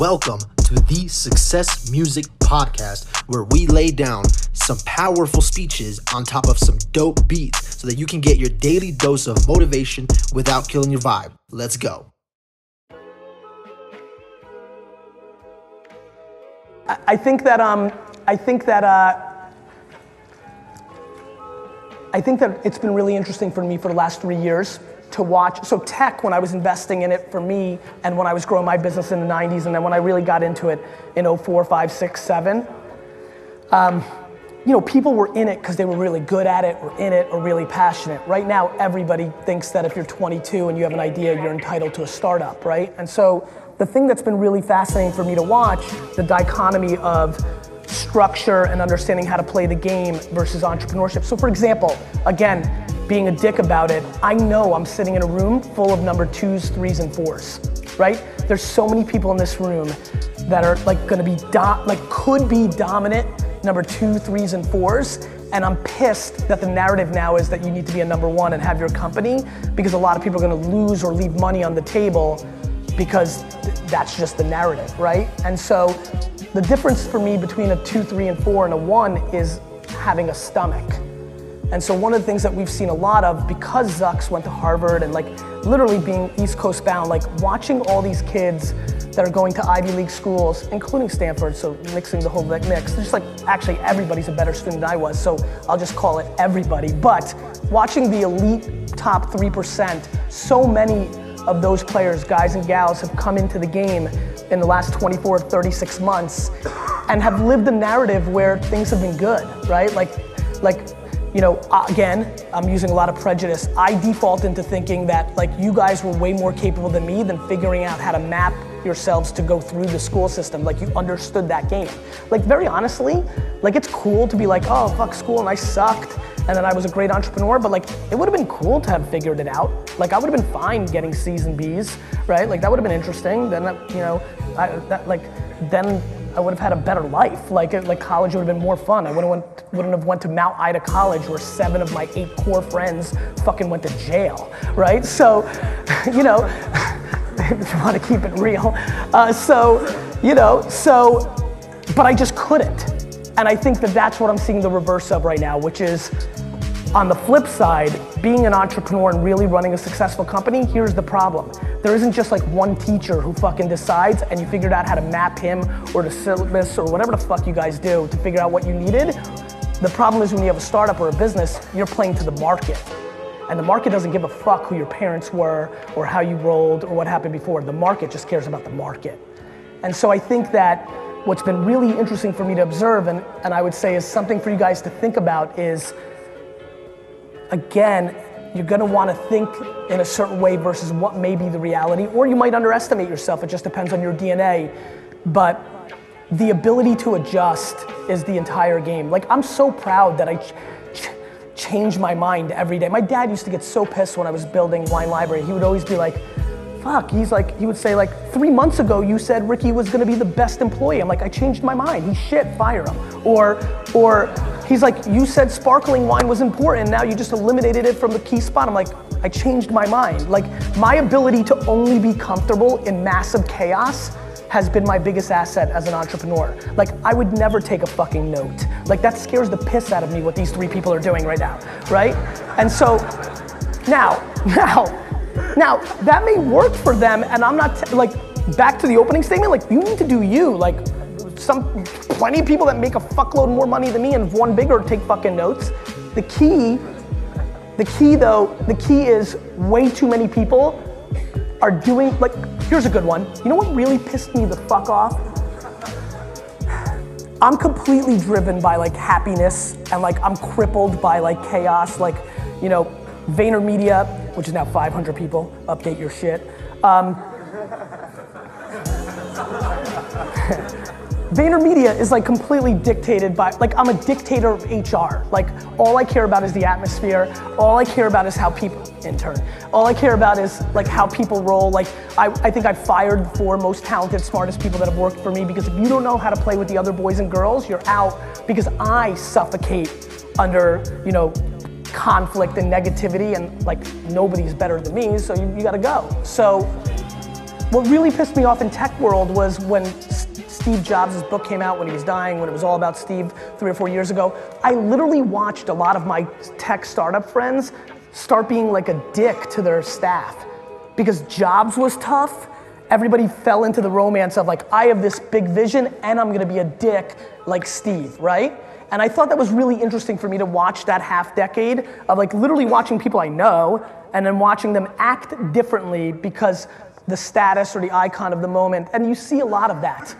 Welcome to the Success Music Podcast, where we lay down some powerful speeches on top of some dope beats so that you can get your daily dose of motivation without killing your vibe. Let's go. I think that um, I think that uh, I think that it's been really interesting for me for the last three years to watch. So tech, when I was investing in it for me, and when I was growing my business in the '90s, and then when I really got into it in 04, 5, 6, 7. Um, you know, people were in it because they were really good at it, or in it, or really passionate. Right now, everybody thinks that if you're 22 and you have an idea, you're entitled to a startup, right? And so, the thing that's been really fascinating for me to watch, the dichotomy of structure and understanding how to play the game versus entrepreneurship. So, for example, again, being a dick about it, I know I'm sitting in a room full of number twos, threes, and fours, right? There's so many people in this room that are like gonna be, do- like could be dominant number two, threes, and fours. And I'm pissed that the narrative now is that you need to be a number one and have your company because a lot of people are gonna lose or leave money on the table because th- that's just the narrative, right? And so the difference for me between a two, three, and four and a one is having a stomach. And so one of the things that we've seen a lot of because Zucks went to Harvard and like literally being East Coast bound, like watching all these kids that are going to Ivy League schools, including Stanford, so mixing the whole mix. Just like actually everybody's a better student than I was, so I'll just call it everybody. But watching the elite top 3%, so many of those players, guys and gals, have come into the game in the last 24 36 months and have lived a narrative where things have been good, right? Like, like you know, uh, again, I'm using a lot of prejudice. I default into thinking that like you guys were way more capable than me than figuring out how to map yourselves to go through the school system. Like you understood that game. Like very honestly, like it's cool to be like, oh fuck school and I sucked and then I was a great entrepreneur, but like it would have been cool to have figured it out. Like I would have been fine getting C's and B's, right? Like that would have been interesting. Then you know, I, that like then I would have had a better life. Like, like college would have been more fun. I wouldn't, went, wouldn't have went to Mount Ida College where seven of my eight core friends fucking went to jail, right? So, you know, if you want to keep it real. Uh, so, you know, so, but I just couldn't. And I think that that's what I'm seeing the reverse of right now, which is on the flip side, being an entrepreneur and really running a successful company, here's the problem. There isn't just like one teacher who fucking decides and you figured out how to map him or the syllabus or whatever the fuck you guys do to figure out what you needed. The problem is when you have a startup or a business, you're playing to the market. And the market doesn't give a fuck who your parents were or how you rolled or what happened before. The market just cares about the market. And so I think that what's been really interesting for me to observe and, and I would say is something for you guys to think about is again, you're gonna wanna think in a certain way versus what may be the reality, or you might underestimate yourself, it just depends on your DNA. But the ability to adjust is the entire game. Like, I'm so proud that I ch- ch- change my mind every day. My dad used to get so pissed when I was building Wine Library. He would always be like, fuck, he's like, he would say like, three months ago you said Ricky was gonna be the best employee. I'm like, I changed my mind. He shit, fire him. Or, or he's like, you said sparkling wine was important, now you just eliminated it from the key spot. I'm like, I changed my mind. Like, my ability to only be comfortable in massive chaos has been my biggest asset as an entrepreneur. Like, I would never take a fucking note. Like, that scares the piss out of me what these three people are doing right now, right? And so, now, now, now, that may work for them, and I'm not, t- like, back to the opening statement, like, you need to do you. Like, some, plenty of people that make a fuckload more money than me and have won bigger take fucking notes. The key, the key though, the key is way too many people are doing, like, here's a good one. You know what really pissed me the fuck off? I'm completely driven by like happiness and like I'm crippled by like chaos. Like, you know, VaynerMedia, which is now 500 people, update your shit. Um, VaynerMedia is like completely dictated by, like I'm a dictator of HR. Like all I care about is the atmosphere. All I care about is how people, intern. All I care about is like how people roll. Like I, I think I've fired the four most talented, smartest people that have worked for me because if you don't know how to play with the other boys and girls, you're out because I suffocate under, you know, conflict and negativity and like nobody's better than me, so you, you gotta go. So what really pissed me off in tech world was when Steve Jobs' book came out when he was dying, when it was all about Steve three or four years ago. I literally watched a lot of my tech startup friends start being like a dick to their staff because Jobs was tough. Everybody fell into the romance of like, I have this big vision and I'm gonna be a dick like Steve, right? And I thought that was really interesting for me to watch that half decade of like literally watching people I know and then watching them act differently because the status or the icon of the moment. And you see a lot of that